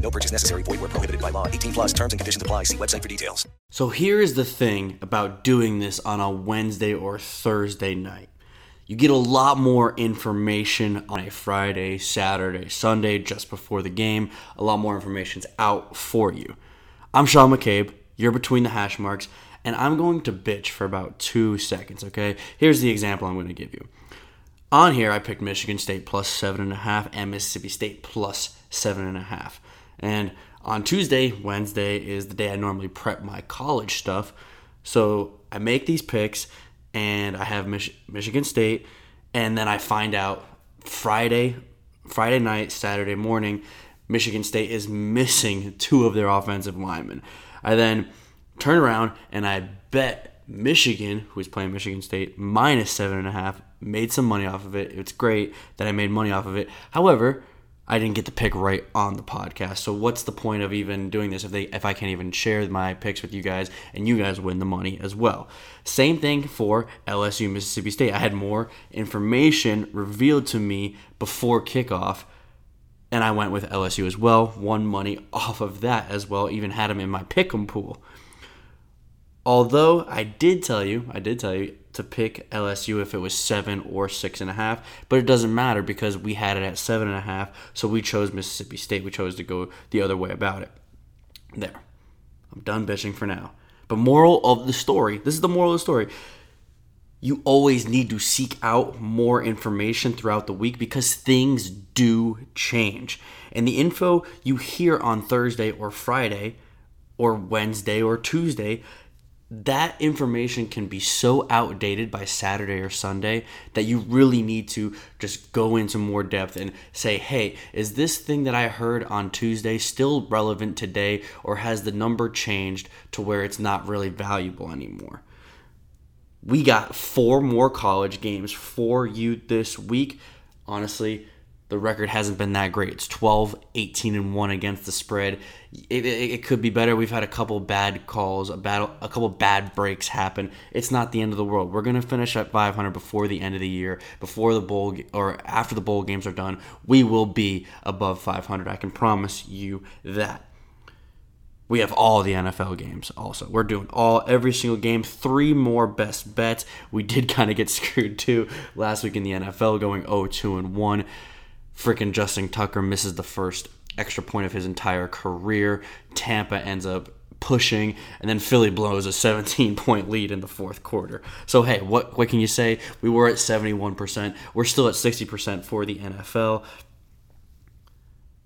No purchase necessary. Void where prohibited by law. 18 plus terms and conditions apply. See website for details. So here is the thing about doing this on a Wednesday or Thursday night. You get a lot more information on a Friday, Saturday, Sunday, just before the game. A lot more information's out for you. I'm Sean McCabe. You're between the hash marks, and I'm going to bitch for about two seconds, okay? Here's the example I'm going to give you. On here, I picked Michigan State plus seven and a half and Mississippi State plus seven and a half. And on Tuesday, Wednesday is the day I normally prep my college stuff. So I make these picks and I have Mich- Michigan State, and then I find out Friday, Friday night, Saturday morning, Michigan State is missing two of their offensive linemen. I then turn around and I bet Michigan, who is playing Michigan State, minus seven and a half. Made some money off of it. It's great that I made money off of it. However, I didn't get the pick right on the podcast. So what's the point of even doing this if they if I can't even share my picks with you guys and you guys win the money as well? Same thing for LSU Mississippi State. I had more information revealed to me before kickoff and I went with LSU as well. Won money off of that as well. Even had them in my pick'em pool. Although I did tell you, I did tell you to pick LSU if it was seven or six and a half, but it doesn't matter because we had it at seven and a half, so we chose Mississippi State. We chose to go the other way about it. There, I'm done bitching for now. But moral of the story, this is the moral of the story. You always need to seek out more information throughout the week because things do change. And the info you hear on Thursday or Friday or Wednesday or Tuesday that information can be so outdated by Saturday or Sunday that you really need to just go into more depth and say, hey, is this thing that I heard on Tuesday still relevant today, or has the number changed to where it's not really valuable anymore? We got four more college games for you this week. Honestly, the record hasn't been that great. It's 12, 18, and 1 against the spread. It, it, it, could be better. We've had a couple bad calls, a, battle, a couple bad breaks happen. It's not the end of the world. We're going to finish at 500 before the end of the year, before the bowl, or after the bowl games are done. We will be above 500. I can promise you that. We have all the NFL games also. We're doing all every single game, three more best bets. We did kind of get screwed too last week in the NFL going 0-2 and 1 freaking Justin Tucker misses the first extra point of his entire career. Tampa ends up pushing, and then Philly blows a 17 point lead in the fourth quarter. So, hey, what, what can you say? We were at 71%. We're still at 60% for the NFL.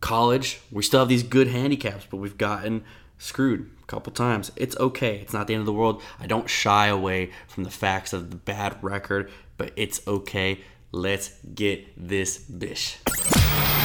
College, we still have these good handicaps, but we've gotten screwed a couple times. It's okay. It's not the end of the world. I don't shy away from the facts of the bad record, but it's okay. Let's get this bish.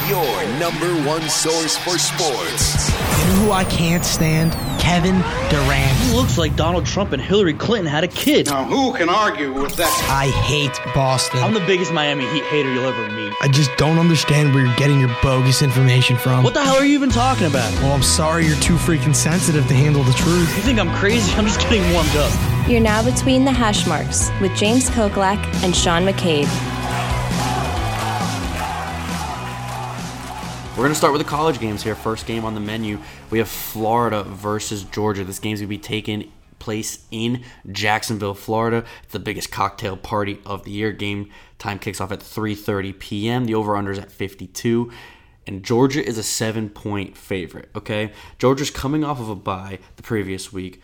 Your number one source for sports. You know who I can't stand? Kevin Durant. He looks like Donald Trump and Hillary Clinton had a kid. Now, who can argue with that? I hate Boston. I'm the biggest Miami Heat hater you'll ever meet. I just don't understand where you're getting your bogus information from. What the hell are you even talking about? Well, I'm sorry you're too freaking sensitive to handle the truth. You think I'm crazy? I'm just getting warmed up. You're now between the hash marks with James Koklak and Sean McCabe. We're going to start with the college games here. First game on the menu, we have Florida versus Georgia. This game's going to be taking place in Jacksonville, Florida. It's the biggest cocktail party of the year. Game time kicks off at 3:30 p.m. The over/under is at 52, and Georgia is a seven-point favorite. Okay, Georgia's coming off of a bye the previous week.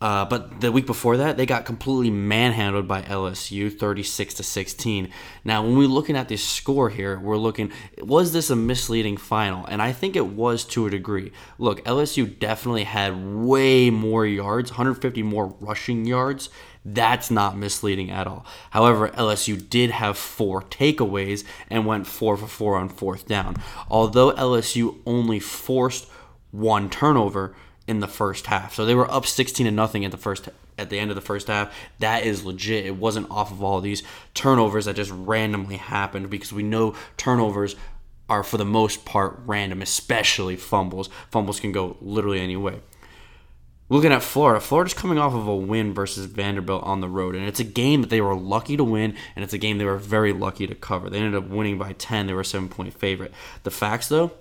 Uh, but the week before that, they got completely manhandled by LSU, 36 to 16. Now, when we're looking at this score here, we're looking, was this a misleading final? And I think it was to a degree. Look, LSU definitely had way more yards, 150 more rushing yards. That's not misleading at all. However, LSU did have four takeaways and went four for four on fourth down. Although LSU only forced one turnover, in the first half. So they were up 16 to nothing at the first at the end of the first half. That is legit. It wasn't off of all these turnovers that just randomly happened because we know turnovers are for the most part random, especially fumbles. Fumbles can go literally any way. Looking at Florida, Florida's coming off of a win versus Vanderbilt on the road, and it's a game that they were lucky to win, and it's a game they were very lucky to cover. They ended up winning by 10. They were a seven point favorite. The facts, though,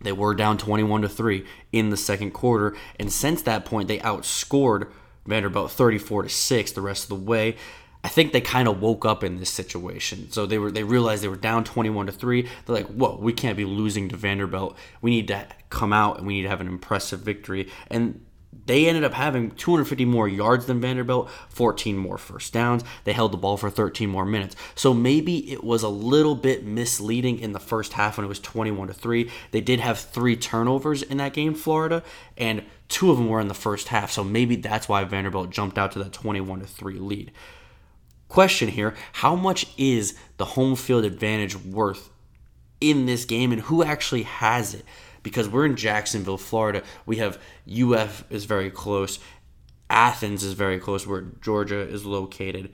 they were down 21 to 3 in the second quarter, and since that point, they outscored Vanderbilt 34 to 6 the rest of the way. I think they kind of woke up in this situation. So they were they realized they were down 21 to 3. They're like, "Whoa, we can't be losing to Vanderbilt. We need to come out and we need to have an impressive victory." And they ended up having 250 more yards than Vanderbilt, 14 more first downs. They held the ball for 13 more minutes. So maybe it was a little bit misleading in the first half when it was 21 to 3. They did have 3 turnovers in that game, Florida, and two of them were in the first half. So maybe that's why Vanderbilt jumped out to that 21 to 3 lead. Question here, how much is the home field advantage worth in this game and who actually has it? Because we're in Jacksonville, Florida. We have UF is very close. Athens is very close where Georgia is located.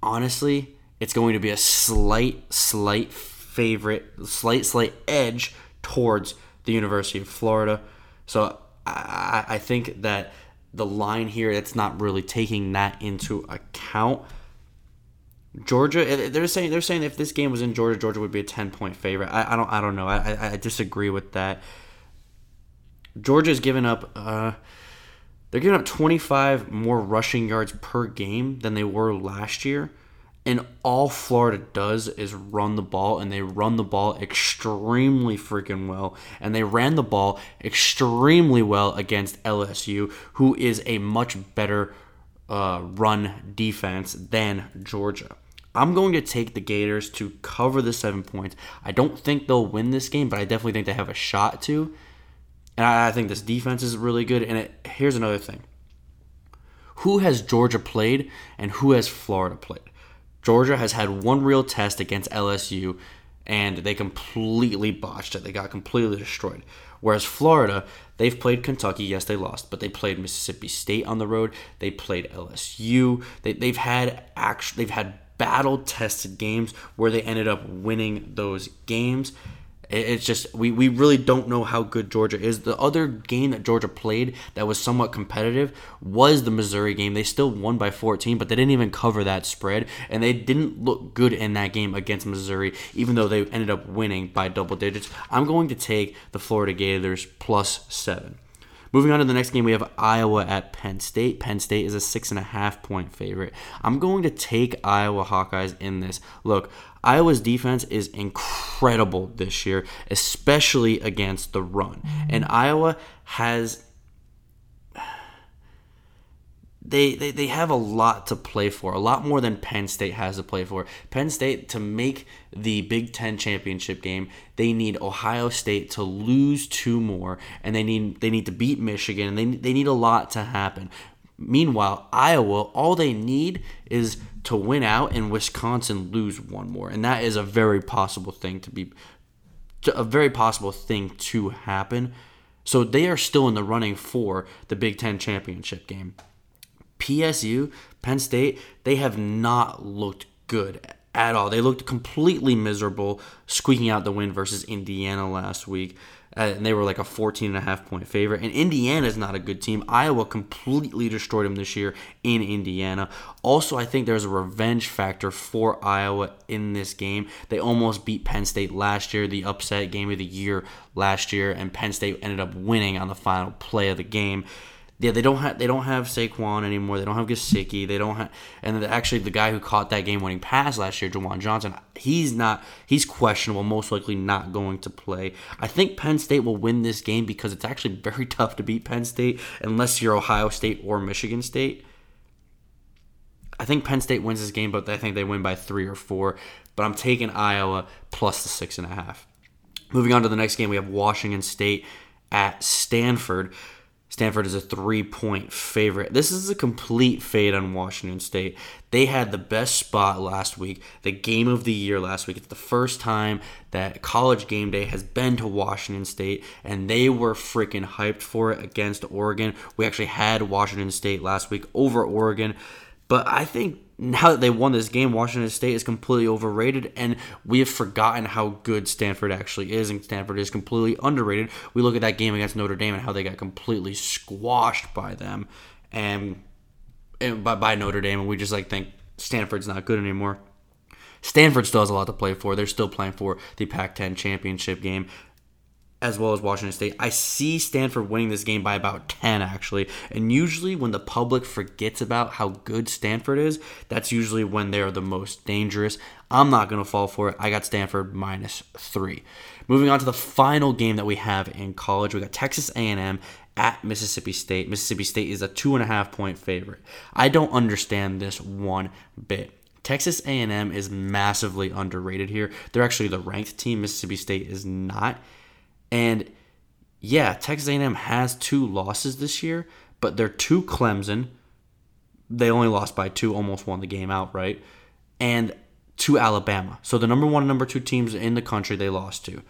Honestly, it's going to be a slight, slight favorite, slight, slight edge towards the University of Florida. So I, I think that the line here, it's not really taking that into account. Georgia, eh, they're saying they're saying if this game was in Georgia, Georgia would be a ten point favorite. I, I don't I don't know. I, I disagree with that. Georgia's given up uh, they're giving up 25 more rushing yards per game than they were last year. And all Florida does is run the ball, and they run the ball extremely freaking well. And they ran the ball extremely well against LSU, who is a much better uh, run defense than Georgia. I'm going to take the Gators to cover the seven points. I don't think they'll win this game, but I definitely think they have a shot to. And I, think this defense is really good. And it, here's another thing who has Georgia played and who has Florida played? Georgia has had one real test against LSU, and they completely botched it. They got completely destroyed. Whereas Florida, they've played Kentucky. Yes, they lost, but they played Mississippi State on the road. They played LSU. They, they've had actually they've had battle tested games where they ended up winning those games. It's just we, we really don't know how good Georgia is. The other game that Georgia played that was somewhat competitive was the Missouri game. They still won by 14, but they didn't even cover that spread, and they didn't look good in that game against Missouri, even though they ended up winning by double digits. I'm going to take the Florida Gators plus seven. Moving on to the next game, we have Iowa at Penn State. Penn State is a six and a half point favorite. I'm going to take Iowa Hawkeyes in this. Look, Iowa's defense is incredible this year, especially against the run. And Iowa has they, they, they have a lot to play for, a lot more than Penn State has to play for. Penn State, to make the Big Ten championship game, they need Ohio State to lose two more, and they need they need to beat Michigan, and they, they need a lot to happen. Meanwhile, Iowa, all they need is to win out, and Wisconsin lose one more, and that is a very possible thing to be, a very possible thing to happen. So they are still in the running for the Big Ten championship game. PSU, Penn State, they have not looked good at all. They looked completely miserable, squeaking out the win versus Indiana last week. Uh, and they were like a 14 and a half point favorite. And Indiana is not a good team. Iowa completely destroyed them this year in Indiana. Also, I think there's a revenge factor for Iowa in this game. They almost beat Penn State last year, the upset game of the year last year, and Penn State ended up winning on the final play of the game yeah, they don't have they don't have Saquon anymore. They don't have Gesicki. They don't have, and actually the guy who caught that game-winning pass last year, Juwan Johnson, he's not he's questionable. Most likely not going to play. I think Penn State will win this game because it's actually very tough to beat Penn State unless you're Ohio State or Michigan State. I think Penn State wins this game, but I think they win by three or four. But I'm taking Iowa plus the six and a half. Moving on to the next game, we have Washington State at Stanford. Stanford is a three point favorite. This is a complete fade on Washington State. They had the best spot last week, the game of the year last week. It's the first time that college game day has been to Washington State, and they were freaking hyped for it against Oregon. We actually had Washington State last week over Oregon. But I think now that they won this game, Washington State is completely overrated, and we have forgotten how good Stanford actually is, and Stanford is completely underrated. We look at that game against Notre Dame and how they got completely squashed by them, and, and by, by Notre Dame, and we just like think Stanford's not good anymore. Stanford still has a lot to play for. They're still playing for the Pac-10 championship game as well as Washington State. I see Stanford winning this game by about 10, actually. And usually, when the public forgets about how good Stanford is, that's usually when they're the most dangerous. I'm not going to fall for it. I got Stanford minus three. Moving on to the final game that we have in college, we got Texas A&M at Mississippi State. Mississippi State is a two and a half point favorite. I don't understand this one bit. Texas A&M is massively underrated here. They're actually the ranked team. Mississippi State is not. And yeah, Texas A&M has two losses this year, but they're to Clemson. They only lost by two, almost won the game outright, and to Alabama. So the number one and number two teams in the country they lost to,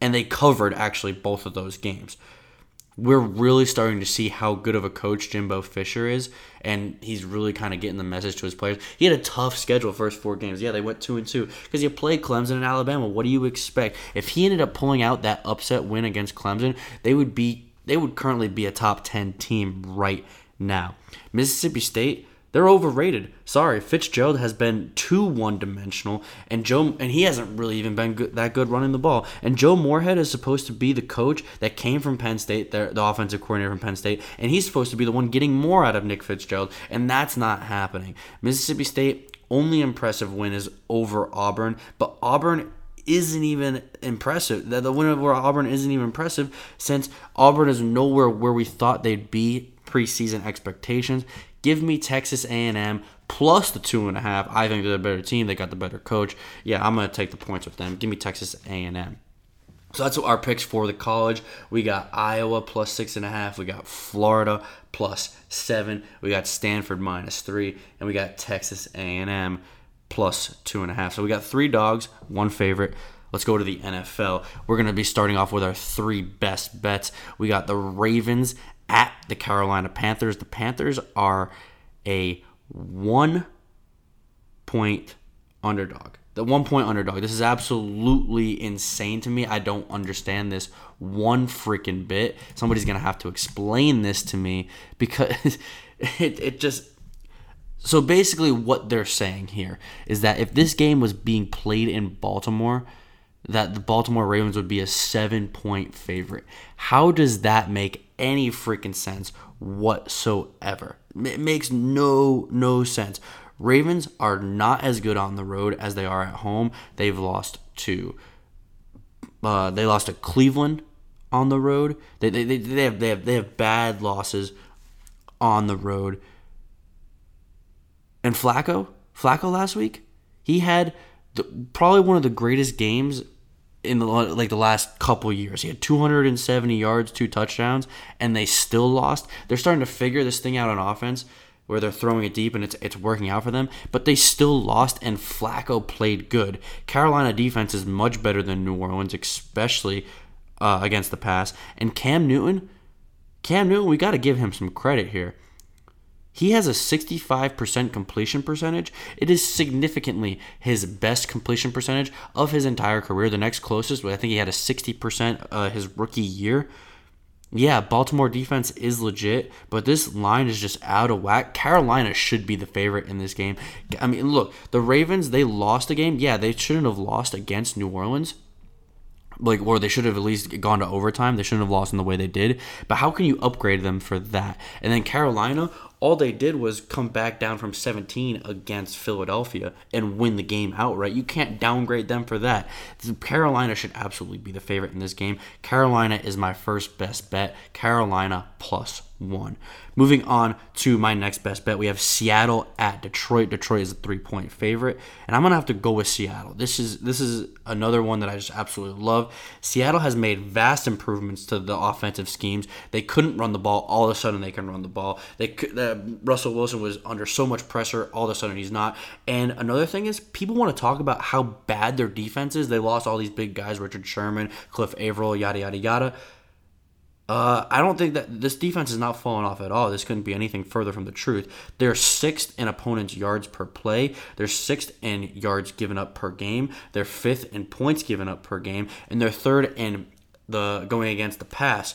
and they covered actually both of those games we're really starting to see how good of a coach Jimbo Fisher is, and he's really kind of getting the message to his players. He had a tough schedule first four games. Yeah, they went two and two because you played Clemson and Alabama. What do you expect? If he ended up pulling out that upset win against Clemson, they would be they would currently be a top ten team right now. Mississippi State they're overrated. Sorry, Fitzgerald has been too one-dimensional, and Joe and he hasn't really even been good, that good running the ball. And Joe Moorhead is supposed to be the coach that came from Penn State, the, the offensive coordinator from Penn State, and he's supposed to be the one getting more out of Nick Fitzgerald, and that's not happening. Mississippi State only impressive win is over Auburn, but Auburn isn't even impressive. The, the win over Auburn isn't even impressive since Auburn is nowhere where we thought they'd be preseason expectations. Give me Texas A&M plus the two and a half. I think they're the better team. They got the better coach. Yeah, I'm gonna take the points with them. Give me Texas A&M. So that's our picks for the college. We got Iowa plus six and a half. We got Florida plus seven. We got Stanford minus three, and we got Texas A&M plus two and a half. So we got three dogs, one favorite. Let's go to the NFL. We're going to be starting off with our three best bets. We got the Ravens at the Carolina Panthers. The Panthers are a one point underdog. The one point underdog. This is absolutely insane to me. I don't understand this one freaking bit. Somebody's to have to explain this to me because it, it just. So basically, what they're saying here is that if this game was being played in Baltimore, that the Baltimore Ravens would be a seven point favorite. How does that make any freaking sense whatsoever? It makes no no sense. Ravens are not as good on the road as they are at home. They've lost to uh, they lost to Cleveland on the road. They, they, they, they have they have they have bad losses on the road. And Flacco, Flacco last week, he had the, probably one of the greatest games in the like the last couple years. He had 270 yards, two touchdowns, and they still lost. They're starting to figure this thing out on offense where they're throwing it deep and it's it's working out for them, but they still lost and Flacco played good. Carolina defense is much better than New Orleans, especially uh, against the pass. And Cam Newton, Cam Newton, we got to give him some credit here. He has a 65% completion percentage. It is significantly his best completion percentage of his entire career. The next closest, I think he had a 60% uh, his rookie year. Yeah, Baltimore defense is legit, but this line is just out of whack. Carolina should be the favorite in this game. I mean, look, the Ravens, they lost the game. Yeah, they shouldn't have lost against New Orleans like or they should have at least gone to overtime. They shouldn't have lost in the way they did. But how can you upgrade them for that? And then Carolina all they did was come back down from 17 against Philadelphia and win the game outright. You can't downgrade them for that. Carolina should absolutely be the favorite in this game. Carolina is my first best bet. Carolina plus one. Moving on to my next best bet, we have Seattle at Detroit. Detroit is a three-point favorite, and I'm gonna have to go with Seattle. This is this is another one that I just absolutely love. Seattle has made vast improvements to the offensive schemes. They couldn't run the ball. All of a sudden, they can run the ball. They uh, Russell Wilson was under so much pressure. All of a sudden, he's not. And another thing is, people want to talk about how bad their defense is. They lost all these big guys: Richard Sherman, Cliff Avril, yada yada yada. Uh, I don't think that this defense is not falling off at all. This couldn't be anything further from the truth. They're sixth in opponents' yards per play. They're sixth in yards given up per game. They're fifth in points given up per game, and they're third in the going against the pass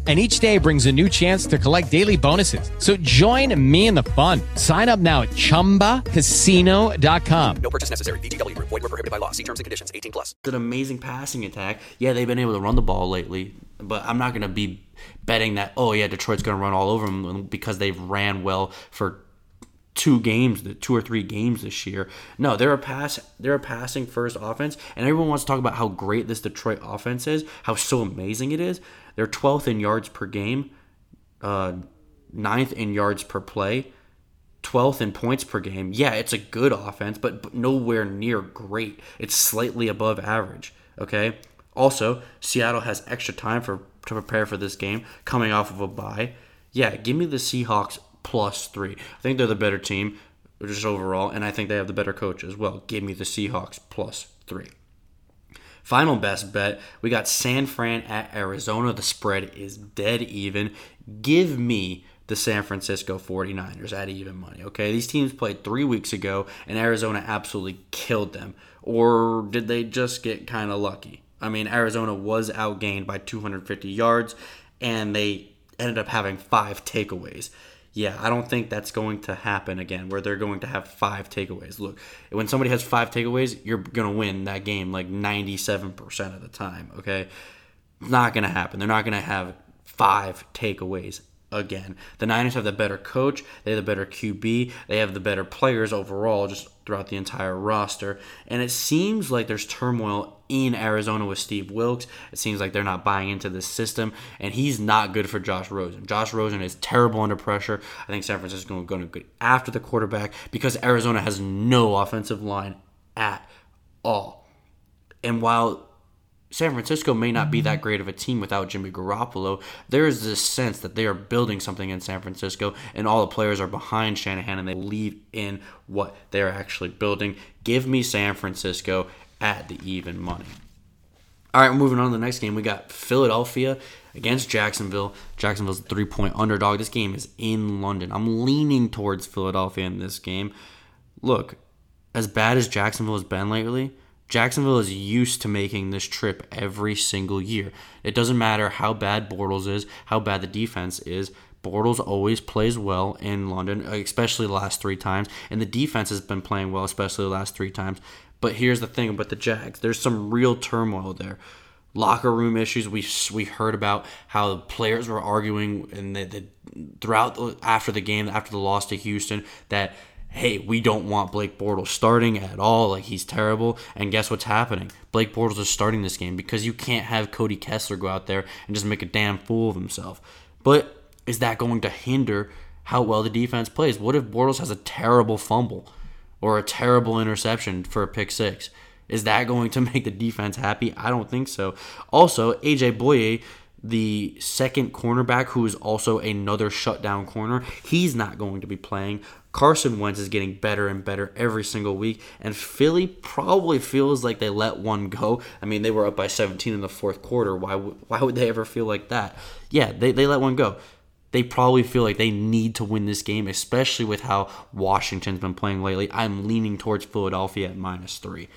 And each day brings a new chance to collect daily bonuses. So join me in the fun. Sign up now at chumbacasino.com. No purchase necessary. VGW Group. Void were prohibited by law. See terms and conditions. 18 plus. It's an amazing passing attack. Yeah, they've been able to run the ball lately, but I'm not going to be betting that, oh, yeah, Detroit's going to run all over them because they've ran well for two games, the two or three games this year. No, they're a pass, they're a passing first offense, and everyone wants to talk about how great this Detroit offense is, how so amazing it is. They're 12th in yards per game, uh, ninth in yards per play. 12th in points per game. Yeah, it's a good offense, but, but nowhere near great. It's slightly above average. Okay. Also, Seattle has extra time for to prepare for this game, coming off of a bye. Yeah, give me the Seahawks plus three. I think they're the better team, just overall, and I think they have the better coach as well. Give me the Seahawks plus three. Final best bet, we got San Fran at Arizona. The spread is dead even. Give me the San Francisco 49ers at even money. Okay, these teams played three weeks ago, and Arizona absolutely killed them. Or did they just get kind of lucky? I mean, Arizona was outgained by 250 yards, and they ended up having five takeaways. Yeah, I don't think that's going to happen again, where they're going to have five takeaways. Look, when somebody has five takeaways, you're going to win that game like 97% of the time, okay? Not going to happen. They're not going to have five takeaways again. The Niners have the better coach, they have the better QB, they have the better players overall just throughout the entire roster. And it seems like there's turmoil in Arizona with Steve Wilks. It seems like they're not buying into this system, and he's not good for Josh Rosen. Josh Rosen is terrible under pressure. I think San Francisco is going to go after the quarterback because Arizona has no offensive line at all. And while San Francisco may not be that mm-hmm. great of a team without Jimmy Garoppolo. There is this sense that they are building something in San Francisco, and all the players are behind Shanahan and they believe in what they're actually building. Give me San Francisco at the even money. All right, moving on to the next game. We got Philadelphia against Jacksonville. Jacksonville's a three point underdog. This game is in London. I'm leaning towards Philadelphia in this game. Look, as bad as Jacksonville has been lately, Jacksonville is used to making this trip every single year. It doesn't matter how bad Bortles is, how bad the defense is. Bortles always plays well in London, especially the last three times, and the defense has been playing well, especially the last three times. But here's the thing about the Jags: there's some real turmoil there. Locker room issues. We we heard about how the players were arguing, and that throughout after the game, after the loss to Houston, that hey, we don't want Blake Bortles starting at all. Like he's terrible. And guess what's happening? Blake Bortles is starting this game because you can't have Cody Kessler go out there and just make a damn fool of himself. But is that going to hinder how well the defense plays? What if Bortles has a terrible fumble or a terrible interception for a pick six? Is that going to make the defense happy? I don't think so. Also, AJ Bouye the second cornerback, who is also another shutdown corner, he's not going to be playing. Carson Wentz is getting better and better every single week, and Philly probably feels like they let one go. I mean, they were up by 17 in the fourth quarter. Why, why would they ever feel like that? Yeah, they, they let one go. They probably feel like they need to win this game, especially with how Washington's been playing lately. I'm leaning towards Philadelphia at minus three.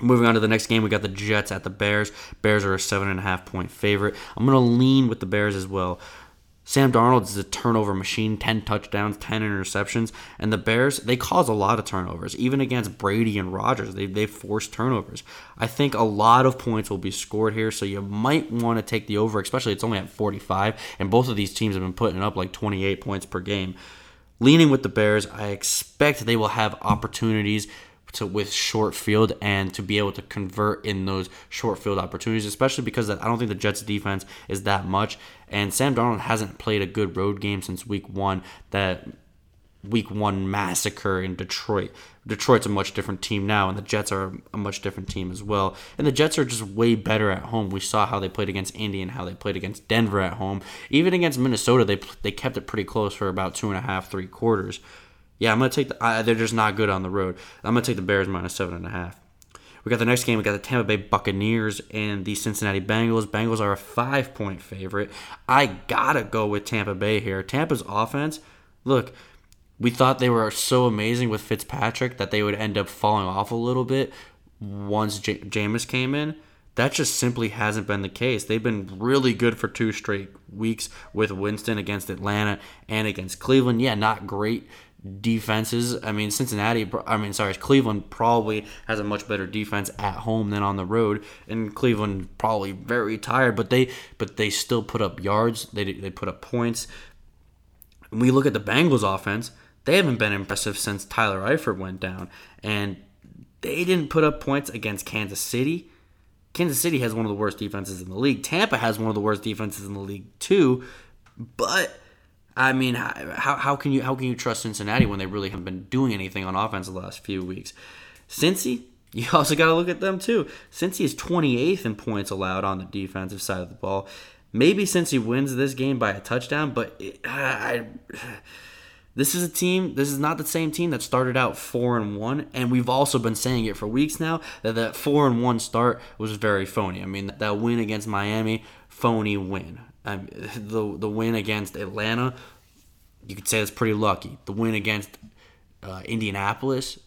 Moving on to the next game, we got the Jets at the Bears. Bears are a seven and a half point favorite. I'm going to lean with the Bears as well. Sam Darnold is a turnover machine 10 touchdowns, 10 interceptions. And the Bears, they cause a lot of turnovers. Even against Brady and Rodgers, they, they force turnovers. I think a lot of points will be scored here, so you might want to take the over, especially it's only at 45. And both of these teams have been putting up like 28 points per game. Leaning with the Bears, I expect they will have opportunities to with short field and to be able to convert in those short field opportunities, especially because I don't think the Jets defense is that much. And Sam Darnold hasn't played a good road game since week one. That week one massacre in Detroit. Detroit's a much different team now, and the Jets are a much different team as well. And the Jets are just way better at home. We saw how they played against Indy and how they played against Denver at home. Even against Minnesota, they they kept it pretty close for about two and a half, three quarters. Yeah, I'm gonna take the. Uh, they're just not good on the road. I'm gonna take the Bears minus seven and a half. We got the next game. We got the Tampa Bay Buccaneers and the Cincinnati Bengals. Bengals are a five point favorite. I gotta go with Tampa Bay here. Tampa's offense. Look, we thought they were so amazing with Fitzpatrick that they would end up falling off a little bit once J- Jameis came in. That just simply hasn't been the case. They've been really good for two straight weeks with Winston against Atlanta and against Cleveland. Yeah, not great defenses. I mean, Cincinnati, I mean, sorry, Cleveland probably has a much better defense at home than on the road, and Cleveland probably very tired, but they but they still put up yards. They they put up points. When we look at the Bengals offense, they haven't been impressive since Tyler Eifert went down, and they didn't put up points against Kansas City. Kansas City has one of the worst defenses in the league. Tampa has one of the worst defenses in the league too, but I mean, how, how can you how can you trust Cincinnati when they really haven't been doing anything on offense the last few weeks? Cincy, you also got to look at them too. Cincy is 28th in points allowed on the defensive side of the ball. Maybe Cincy wins this game by a touchdown, but it, I, this is a team. This is not the same team that started out four and one, and we've also been saying it for weeks now that that four and one start was very phony. I mean, that win against Miami, phony win. Um, the the win against Atlanta, you could say that's pretty lucky. The win against uh, Indianapolis,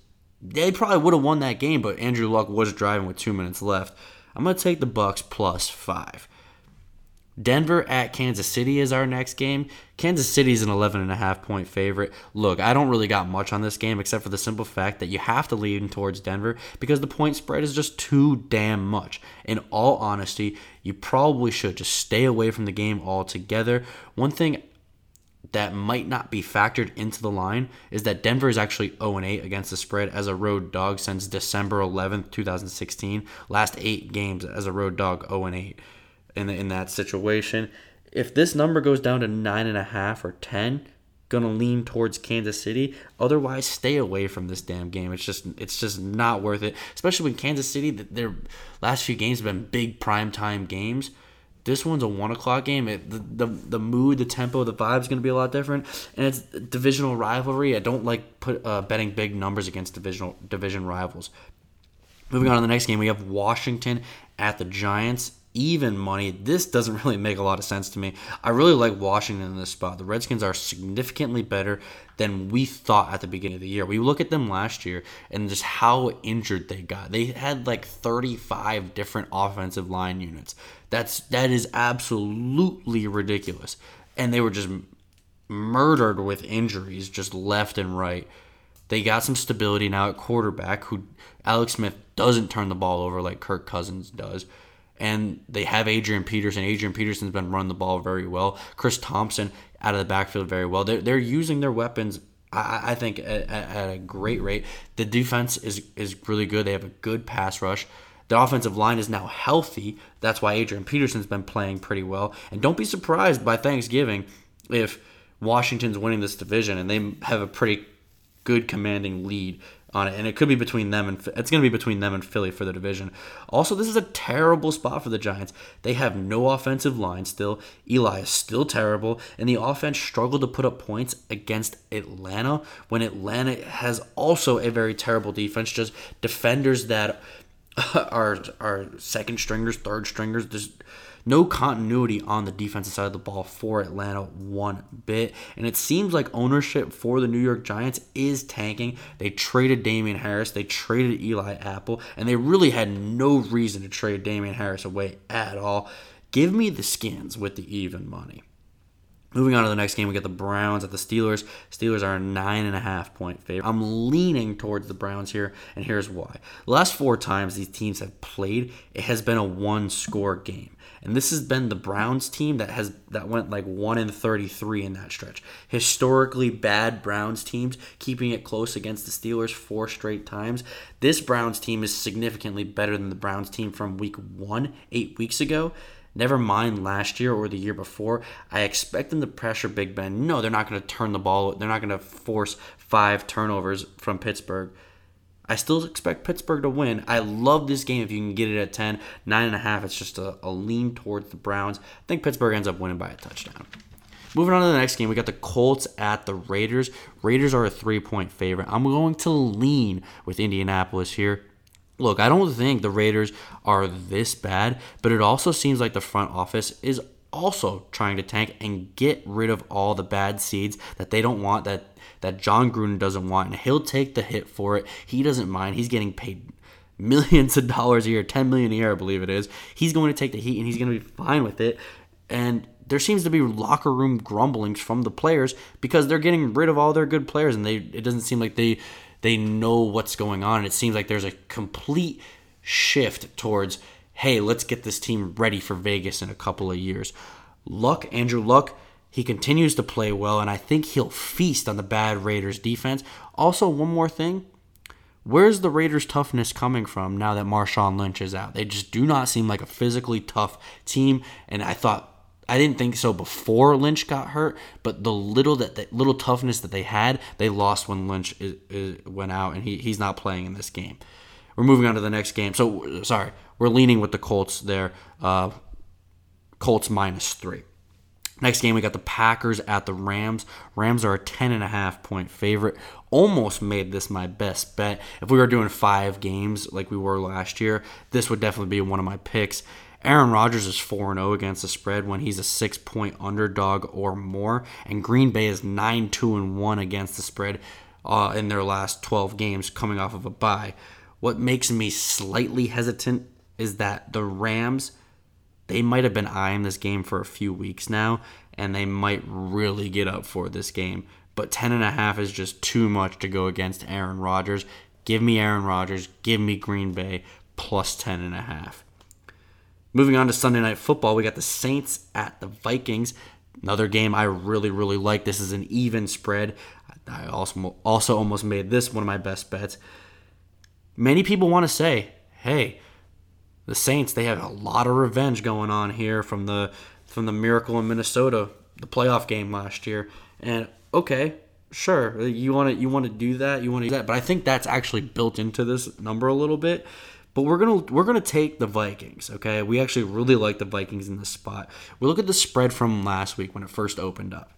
they probably would have won that game, but Andrew Luck was driving with two minutes left. I'm gonna take the Bucks plus five. Denver at Kansas City is our next game. Kansas City is an 11 and a half point favorite. Look, I don't really got much on this game except for the simple fact that you have to lean towards Denver because the point spread is just too damn much. In all honesty, you probably should just stay away from the game altogether. One thing that might not be factored into the line is that Denver is actually 0 8 against the spread as a road dog since December 11th, 2016. Last eight games as a road dog 0 8 in the, in that situation. If this number goes down to nine and a half or ten, gonna lean towards Kansas City. Otherwise, stay away from this damn game. It's just it's just not worth it. Especially when Kansas City, their last few games have been big prime time games. This one's a one o'clock game. It, the, the the mood, the tempo, the vibe's gonna be a lot different, and it's divisional rivalry. I don't like put uh, betting big numbers against divisional division rivals. Moving on to the next game, we have Washington at the Giants even money. This doesn't really make a lot of sense to me. I really like Washington in this spot. The Redskins are significantly better than we thought at the beginning of the year. We look at them last year and just how injured they got. They had like 35 different offensive line units. That's that is absolutely ridiculous. And they were just murdered with injuries just left and right. They got some stability now at quarterback who Alex Smith doesn't turn the ball over like Kirk Cousins does and they have Adrian Peterson. Adrian Peterson's been running the ball very well. Chris Thompson out of the backfield very well. They're, they're using their weapons, I, I think, at, at, a great rate. The defense is, is really good. They have a good pass rush. The offensive line is now healthy. That's why Adrian Peterson's been playing pretty well. And don't be surprised by Thanksgiving if Washington's winning this division and they have a pretty good commanding lead on it, and it could be between them and it's going to be between them and Philly for the division. Also, this is a terrible spot for the Giants. They have no offensive line still. Eli is still terrible, and the offense struggled to put up points against Atlanta when Atlanta has also a very terrible defense. Just defenders that are our second stringers, third stringers. There's no continuity on the defensive side of the ball for Atlanta one bit. And it seems like ownership for the New York Giants is tanking. They traded Damian Harris, they traded Eli Apple, and they really had no reason to trade Damian Harris away at all. Give me the skins with the even money. Moving on to the next game, we get the Browns at the Steelers. Steelers are a nine and a half point favorite. I'm leaning towards the Browns here, and here's why. The last four times these teams have played, it has been a one score game. And this has been the Browns team that has that went like 1 in 33 in that stretch. Historically bad Browns teams keeping it close against the Steelers four straight times. This Browns team is significantly better than the Browns team from week 1 8 weeks ago. Never mind last year or the year before. I expect them to pressure Big Ben. No, they're not going to turn the ball. They're not going to force five turnovers from Pittsburgh. I still expect Pittsburgh to win. I love this game if you can get it at 10. 9.5, it's just a, a lean towards the Browns. I think Pittsburgh ends up winning by a touchdown. Moving on to the next game, we got the Colts at the Raiders. Raiders are a three point favorite. I'm going to lean with Indianapolis here. Look, I don't think the Raiders are this bad, but it also seems like the front office is also trying to tank and get rid of all the bad seeds that they don't want that that Jon Gruden doesn't want and he'll take the hit for it. He doesn't mind. He's getting paid millions of dollars a year, 10 million a year I believe it is. He's going to take the heat and he's going to be fine with it. And there seems to be locker room grumblings from the players because they're getting rid of all their good players and they it doesn't seem like they they know what's going on. It seems like there's a complete shift towards, hey, let's get this team ready for Vegas in a couple of years. Luck, Andrew Luck, he continues to play well, and I think he'll feast on the bad Raiders defense. Also, one more thing. Where's the Raiders' toughness coming from now that Marshawn Lynch is out? They just do not seem like a physically tough team, and I thought I didn't think so before Lynch got hurt, but the little that the little toughness that they had, they lost when Lynch is, is, went out, and he, he's not playing in this game. We're moving on to the next game. So sorry, we're leaning with the Colts there. Uh, Colts minus three. Next game, we got the Packers at the Rams. Rams are a 10.5 point favorite. Almost made this my best bet. If we were doing five games like we were last year, this would definitely be one of my picks. Aaron Rodgers is 4 0 against the spread when he's a six point underdog or more. And Green Bay is 9 2 1 against the spread uh, in their last 12 games coming off of a bye. What makes me slightly hesitant is that the Rams, they might have been eyeing this game for a few weeks now, and they might really get up for this game. But 10.5 is just too much to go against Aaron Rodgers. Give me Aaron Rodgers. Give me Green Bay plus 10.5. Moving on to Sunday Night Football, we got the Saints at the Vikings. Another game I really, really like. This is an even spread. I also also almost made this one of my best bets. Many people want to say, "Hey, the Saints they have a lot of revenge going on here from the from the miracle in Minnesota, the playoff game last year." And okay, sure, you want to you want to do that, you want to do that, but I think that's actually built into this number a little bit but we're gonna we're gonna take the Vikings. Okay, we actually really like the Vikings in this spot. We look at the spread from last week when it first opened up.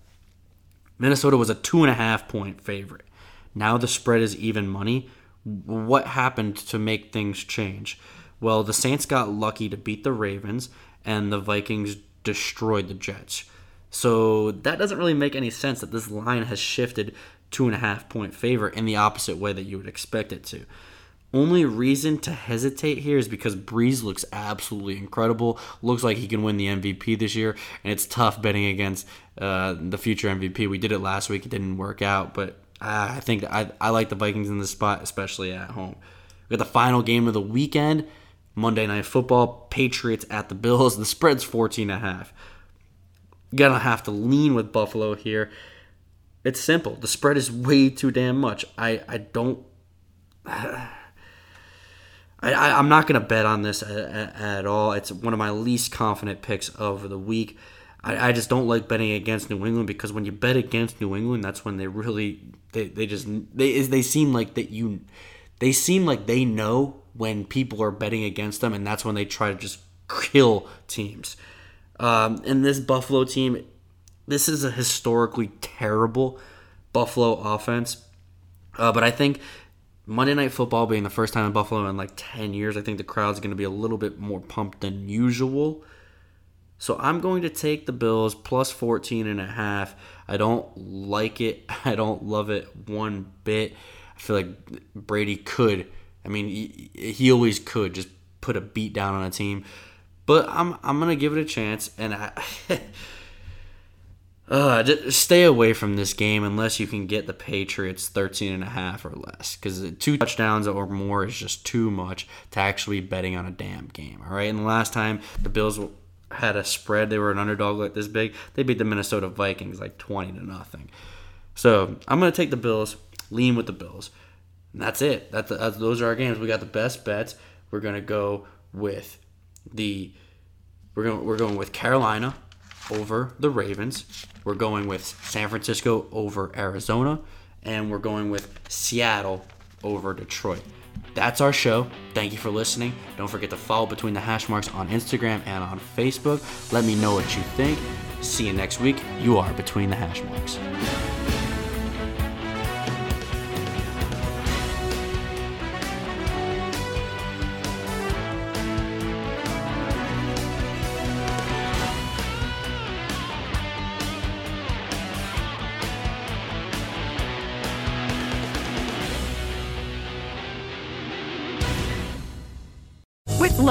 Minnesota was a two and a half point favorite. Now the spread is even money. What happened to make things change? Well, the Saints got lucky to beat the Ravens, and the Vikings destroyed the Jets. So that doesn't really make any sense that this line has shifted two and a half point favor in the opposite way that you would expect it to. Only reason to hesitate here is because Brees looks absolutely incredible. Looks like he can win the MVP this year, and it's tough betting against uh, the future MVP. We did it last week; it didn't work out, but I think I, I like the Vikings in this spot, especially at home. We got the final game of the weekend, Monday Night Football, Patriots at the Bills. The spread's 14 and a half. Gonna have to lean with Buffalo here. It's simple. The spread is way too damn much. I I don't. I, I, am not going to bet on this at, at, all. It's one of my least confident picks of the week. I, I, just don't like betting against New England because when you bet against New England, that's when they really they, they just they they seem like that you they seem like they know when people are betting against them, and that's when they try to just kill teams. Um, and this Buffalo team, this is a historically terrible Buffalo offense, uh, but I think Monday Night Football being the first time in Buffalo in like 10 years, I think the crowd's going to be a little bit more pumped than usual. So I'm going to take the Bills plus 14 and a half. I don't like it. I don't love it one bit. I feel like Brady could. I mean, he, always could just put a beat down on a team. But I'm I'm going to give it a chance and I Uh, just stay away from this game unless you can get the Patriots 13 and a half or less because two touchdowns or more is just too much to actually be betting on a damn game. All right, and the last time the Bills had a spread, they were an underdog like this big. They beat the Minnesota Vikings like 20 to nothing. So I'm gonna take the Bills, lean with the Bills, and that's it. That's, that's those are our games. We got the best bets. We're gonna go with the we're going we're going with Carolina over the Ravens. We're going with San Francisco over Arizona, and we're going with Seattle over Detroit. That's our show. Thank you for listening. Don't forget to follow Between the Hash Marks on Instagram and on Facebook. Let me know what you think. See you next week. You are Between the Hash Marks.